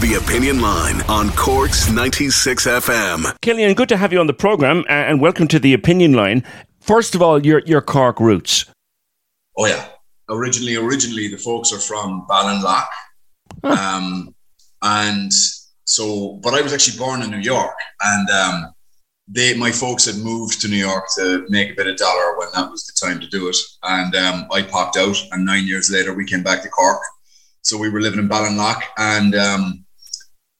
The Opinion Line on Corks 96 FM. Killian, good to have you on the programme and welcome to the Opinion Line. First of all, your, your Cork roots. Oh, yeah. Originally, originally, the folks are from Ballinlough. Um, and so, but I was actually born in New York and um, they, my folks had moved to New York to make a bit of dollar when that was the time to do it. And um, I popped out and nine years later, we came back to Cork. So we were living in Ballinlough and um,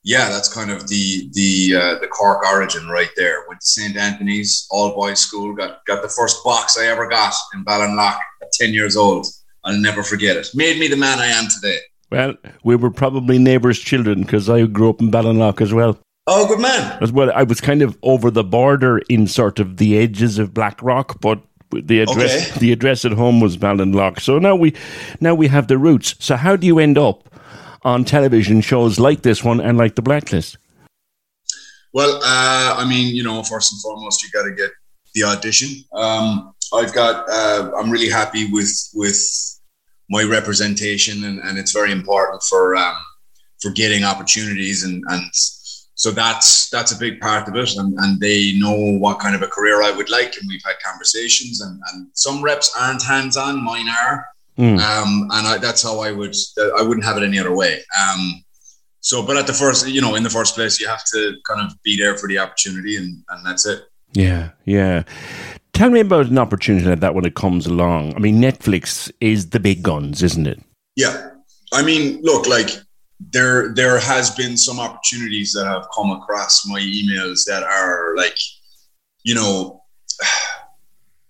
yeah, that's kind of the the uh, the Cork origin right there. Went to St Anthony's all boys school. Got got the first box I ever got in Ballinlough at ten years old. I'll never forget it. Made me the man I am today. Well, we were probably neighbours' children because I grew up in Ballinlough as well. Oh, good man. As well, I was kind of over the border in sort of the edges of Blackrock, but the address Okay. the address at home was Ballinlough. So now we now we have the roots. So how do you end up on television shows like this one and like The Blacklist? Well, uh, I mean, you know, first and foremost, you got to get the audition. Um, I've got. Uh, I'm really happy with with my representation, and, and it's very important for um, for getting opportunities, and and so that's that's a big part of it. And, and they know what kind of a career I would like, and we've had conversations, and, and some reps aren't hands on, mine are. Um, and I, that's how I would. I wouldn't have it any other way. Um, so, but at the first, you know, in the first place, you have to kind of be there for the opportunity, and, and that's it. Yeah, yeah. Tell me about an opportunity like that when it comes along. I mean, Netflix is the big guns, isn't it? Yeah, I mean, look, like there there has been some opportunities that have come across my emails that are like, you know,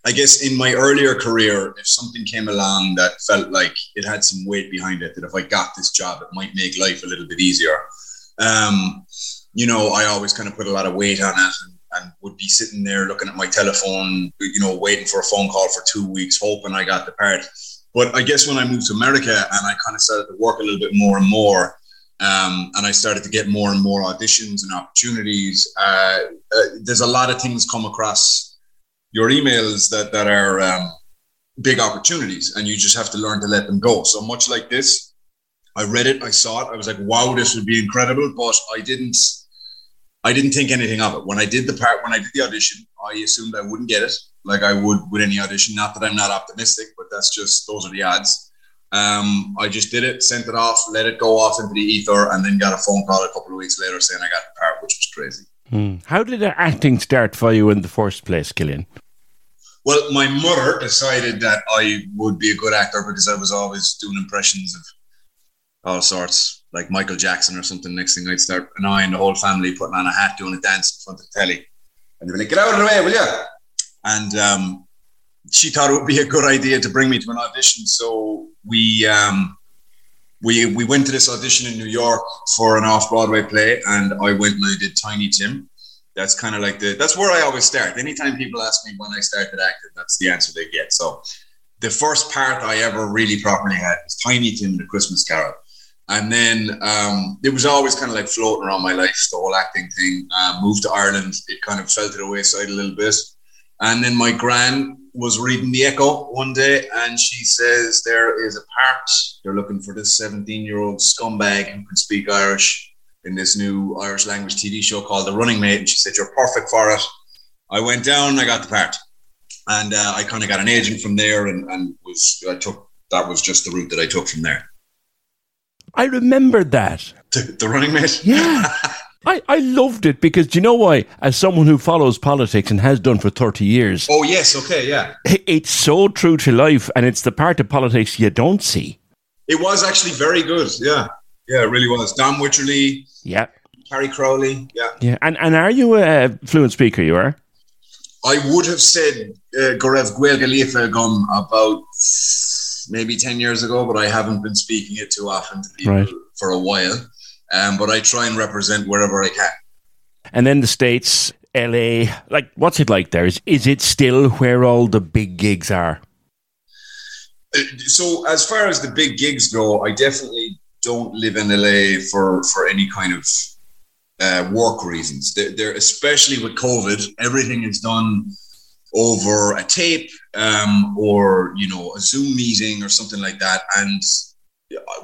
I guess in my earlier career, if something came along that felt like it had some weight behind it, that if I got this job, it might make life a little bit easier. Um, you know, I always kind of put a lot of weight on it and, and would be sitting there looking at my telephone, you know, waiting for a phone call for two weeks, hoping I got the part. But I guess when I moved to America and I kind of started to work a little bit more and more, um, and I started to get more and more auditions and opportunities, uh, uh, there's a lot of things come across your emails that that are um, big opportunities, and you just have to learn to let them go. So much like this, I read it, I saw it, I was like, "Wow, this would be incredible," but I didn't. I didn't think anything of it when I did the part when I did the audition. I assumed I wouldn't get it, like I would with any audition. Not that I'm not optimistic, but that's just those are the odds. Um, I just did it, sent it off, let it go off into the ether, and then got a phone call a couple of weeks later saying I got the part, which was crazy. How did the acting start for you in the first place, Killian? Well, my mother decided that I would be a good actor because I was always doing impressions of all sorts, like Michael Jackson or something. Next thing I'd start annoying the whole family, putting on a hat, doing a dance in front of the telly. And they'd be like, get out of the way, will you? And um, she thought it would be a good idea to bring me to an audition. So we, um, we, we went to this audition in New York for an off Broadway play, and I went and I did Tiny Tim that's kind of like the that's where I always start. Anytime people ask me when I started acting, that's the answer they get. So the first part I ever really properly had was Tiny Tim and the Christmas Carol. And then um, it was always kind of like floating around my life, the whole acting thing. Uh, moved to Ireland, it kind of fell to the wayside a little bit. And then my gran was reading the Echo one day, and she says there is a part they're looking for this 17 year old scumbag who can speak Irish in this new Irish language TV show called The Running Mate. And she said, You're perfect for it. I went down, I got the part. And uh, I kind of got an agent from there and, and was I took that was just the route that I took from there. I remembered that. The, the running mate. Yeah. I, I loved it because do you know why? As someone who follows politics and has done for 30 years, Oh yes, okay, yeah. it's so true to life and it's the part of politics you don't see. It was actually very good. Yeah, yeah, it really was. Don Witcherly, Yeah. Harry Crowley. Yeah, Yeah. And, and are you a fluent speaker? You are? I would have said uh, Gorev Gwelgalifa gum about maybe ten years ago, but I haven't been speaking it too often to people Right. for a while. Um, but I try and represent wherever I can. And then the States, LA, like what's it like there? Is, is it still where all the big gigs are? Uh, So as far as the big gigs go, I definitely don't live in LA for for any kind of uh, work reasons. They're, they're especially with COVID, everything is done over a tape um, or you know a Zoom meeting or something like that. And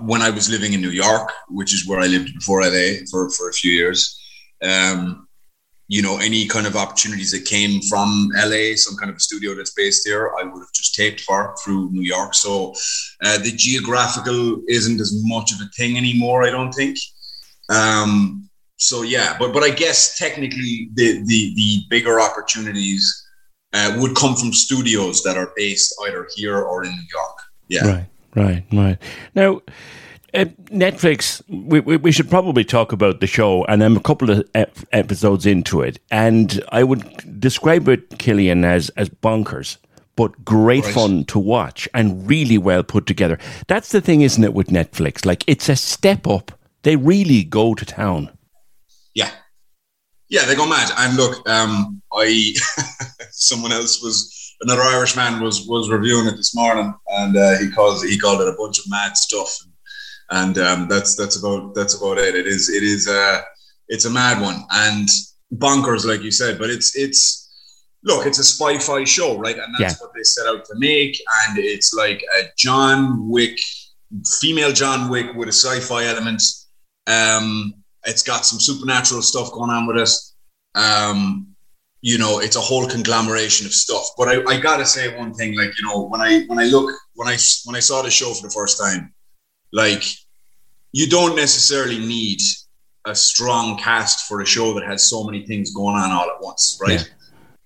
when I was living in New York, which is where I lived before LA for for a few years. Um, you know, any kind of opportunities that came from LA, some kind of a studio that's based there, I would have just taped for through New York. So uh, the geographical isn't as much of a thing anymore, I don't think. Um, so yeah, but but I guess technically the the, the bigger opportunities uh, would come from studios that are based either here or in New York. Yeah. Right, right, right. Now, uh, Netflix, we, we, we should probably talk about the show, and I'm a couple of ep- episodes into it, and I would describe it, Killian, as, as bonkers, but great Right. fun to watch and really well put together. That's the thing, isn't it, with Netflix? Like, it's a step up. They really go to town. Yeah. Yeah, they go mad. And look, um, I someone else was another Irish man was was reviewing it this morning, and uh, he calls he called it a bunch of mad stuff, and um, that's that's about that's about it. It is it is uh, it's a mad one and bonkers, like you said, but it's it's. Look, it's a spy-fi show, right? And that's Yeah. what they set out to make. And it's like a John Wick, female John Wick with a sci-fi element. Um, it's got some supernatural stuff going on with it. Um, you know, it's a whole conglomeration of stuff. But I, I gotta say one thing, like you know, when I when I look when I when I saw the show for the first time, like you don't necessarily need a strong cast for a show that has so many things going on all at once, right? Yeah.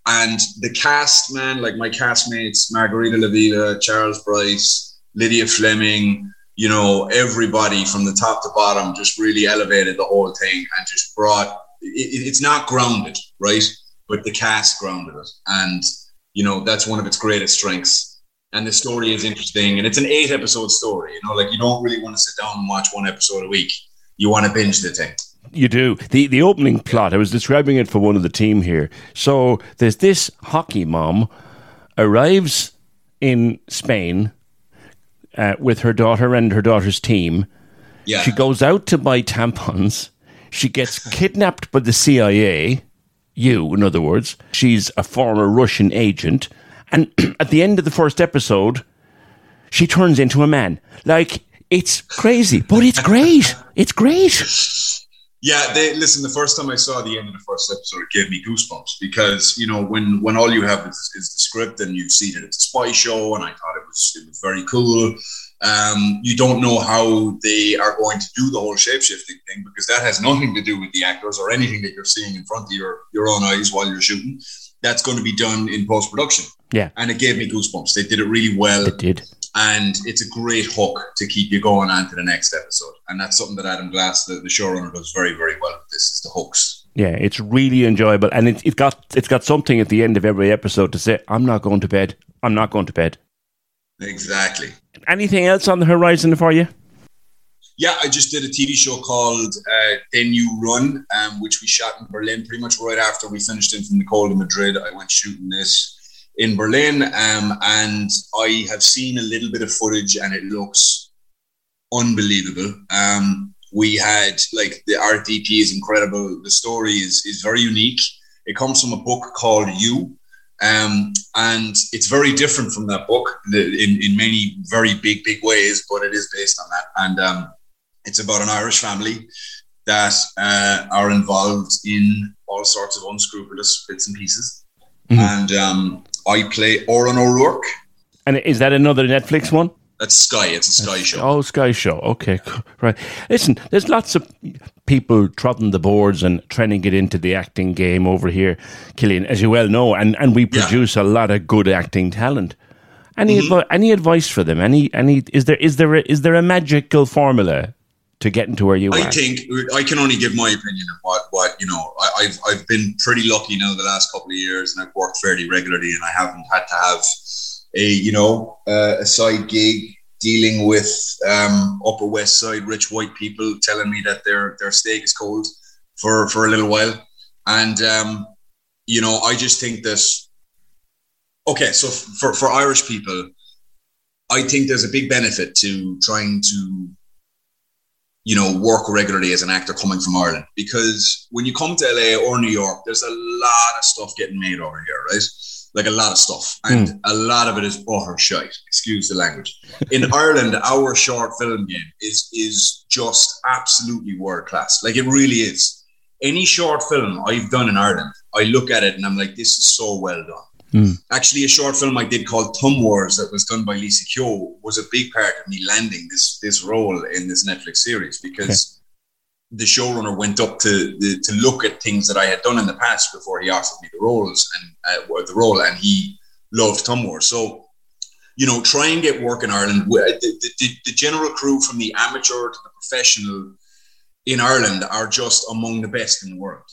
And the cast, man, like my castmates, Margarita Levieva, Charles Bryce, Lydia Fleming, you know, everybody from the top to bottom just really elevated the whole thing and just brought it, it's not grounded, right? But the cast grounded it. And, you know, that's one of its greatest strengths. And the story is interesting. And it's an eight episode story, you know, like you don't really want to sit down and watch one episode a week. You want to binge the thing. You do. The the opening plot, I was describing it for one of the team here. So there's this hockey mom arrives in Spain uh, with her daughter and her daughter's team. Yeah. She goes out to buy tampons. She gets kidnapped by the CIA. You, in other words. She's a former Russian agent. And at the end of the first episode, she turns into a man. Like, it's crazy, but it's great. It's great. Yeah, they listen. The first time I saw the end of the first episode, it gave me goosebumps because you know when when all you have is, is the script and you see that it's a spy show, and I thought it was it was very cool. Um, you don't know how they are going to do the whole shape shifting thing because that has nothing to do with the actors or anything that you're seeing in front of your your own eyes while you're shooting. That's going to be done in post production. Yeah. and it gave me goosebumps. They did it really well It did. and it's a great hook to keep you going on to the next episode. And that's something that Adam Glass, the, the showrunner, does very, very well with this is the hooks. Yeah, it's really enjoyable, and it, it got it's got something at the end of every episode to say, "I'm not going to bed. I'm not going to bed." Exactly. Anything else on the horizon for you? Yeah, I just did a TV show called uh, Then You Run, um, which we shot in Berlin pretty much right after we finished in from the cold in Madrid. I went shooting this in Berlin, um, and I have seen a little bit of footage, and it looks unbelievable. Um, we had like the art DP is incredible. The story is is very unique. It comes from a book called You, um, and it's very different from that book in in many very big big ways, but it is based on that. And um, it's about an Irish family that uh, are involved in all sorts of unscrupulous bits and pieces. And um, I play Oran O'Rourke. And is that another Netflix one? That's Sky. It's a Sky show. Oh, Sky Show. Okay, right. Listen, there's lots of people trotting the boards and trying to get into the acting game over here, Killian, as you well know, and, and we Yeah. produce a lot of good acting talent. Any Mm-hmm. advi- any advice for them? Any any is there is there a, is there a magical formula to getting to where you I are? I think I can only give my opinion of what, what you know. I, I've I've been pretty lucky now the last couple of years, and I've worked fairly regularly, and I haven't had to have a you know uh, a side gig dealing with um, Upper West Side rich white people telling me that their their steak is cold for for a little while, and um, you know I just think that okay, so for for Irish people, I think there's a big benefit to trying to you know, work regularly as an actor coming from Ireland. Because when you come to LA or New York, there's a lot of stuff getting made over here, right? Like a lot of stuff. And hmm. a lot of it is utter shite. Excuse the language. In Ireland, our short film game is is just absolutely world class. Like it really is. Any short film I've done in Ireland, I look at it and I'm like, this is so well done. Hmm. Actually, a short film I did called Thumb Wars that was done by Lisa Kyo was a big part of me landing this this role in this Netflix series because the showrunner went up to the, to look at things that I had done in the past before he offered me the roles and uh, the role, and he loved Thumb Wars. So, you know, try and get work in Ireland. The, the, the, the general crew from the amateur to the professional in Ireland are just among the best in the world.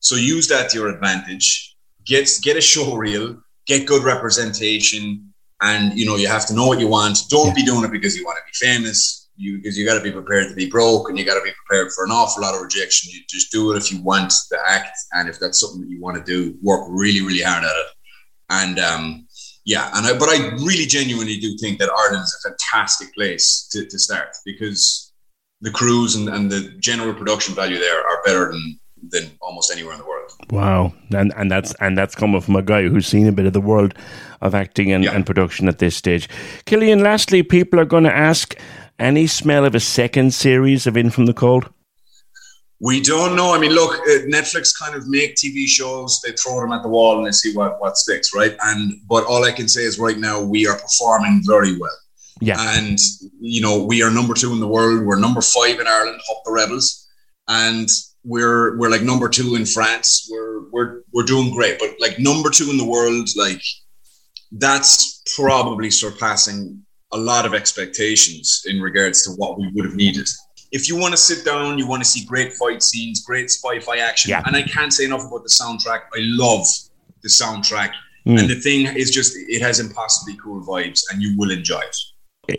So use that to your advantage. Get get a show reel, get good representation, and you know you have to know what you want. Don't be doing it because you want to be famous. You because you got to be prepared to be broke, and you got to be prepared for an awful lot of rejection. You just do it if you want the act, and if that's something that you want to do, work really really hard at it. And um, yeah, and I, but I really genuinely do think that Ireland is a fantastic place to, to start because the crews and, and the general production value there are better than than almost anywhere in the world. Wow, and and that's and that's coming from a guy who's seen a bit of the world of acting and, Yeah. and production at this stage. Killian, lastly, people are going to ask any smell of a second series of In from the Cold. We don't know. I mean, look, uh, Netflix kind of make TV shows. They throw them at the wall and they see what what sticks, right? And but all I can say is right now we are performing very well. Yeah, and you know we are number two in the world. We're number five in Ireland, up the rebels, and we're we're like number two in France. We're we're we're doing great, but like number two in the world, like that's probably surpassing a lot of expectations in regards to what we would have needed. If you want to sit down, you want to see great fight scenes, great spy-fi action, Yeah. and I can't say enough about the soundtrack. I love the soundtrack, Mm. and the thing is just it has impossibly cool vibes, and you will enjoy it.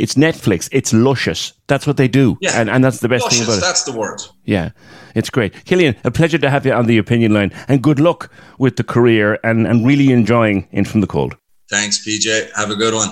it's Netflix. It's luscious. That's what they do, Yeah. and and that's the best thing about it. that's the word. Yeah, it's great. Killian, a pleasure to have you on the opinion line, and good luck with the career, and and really enjoying In from the Cold. Thanks, PJ. Have a good one.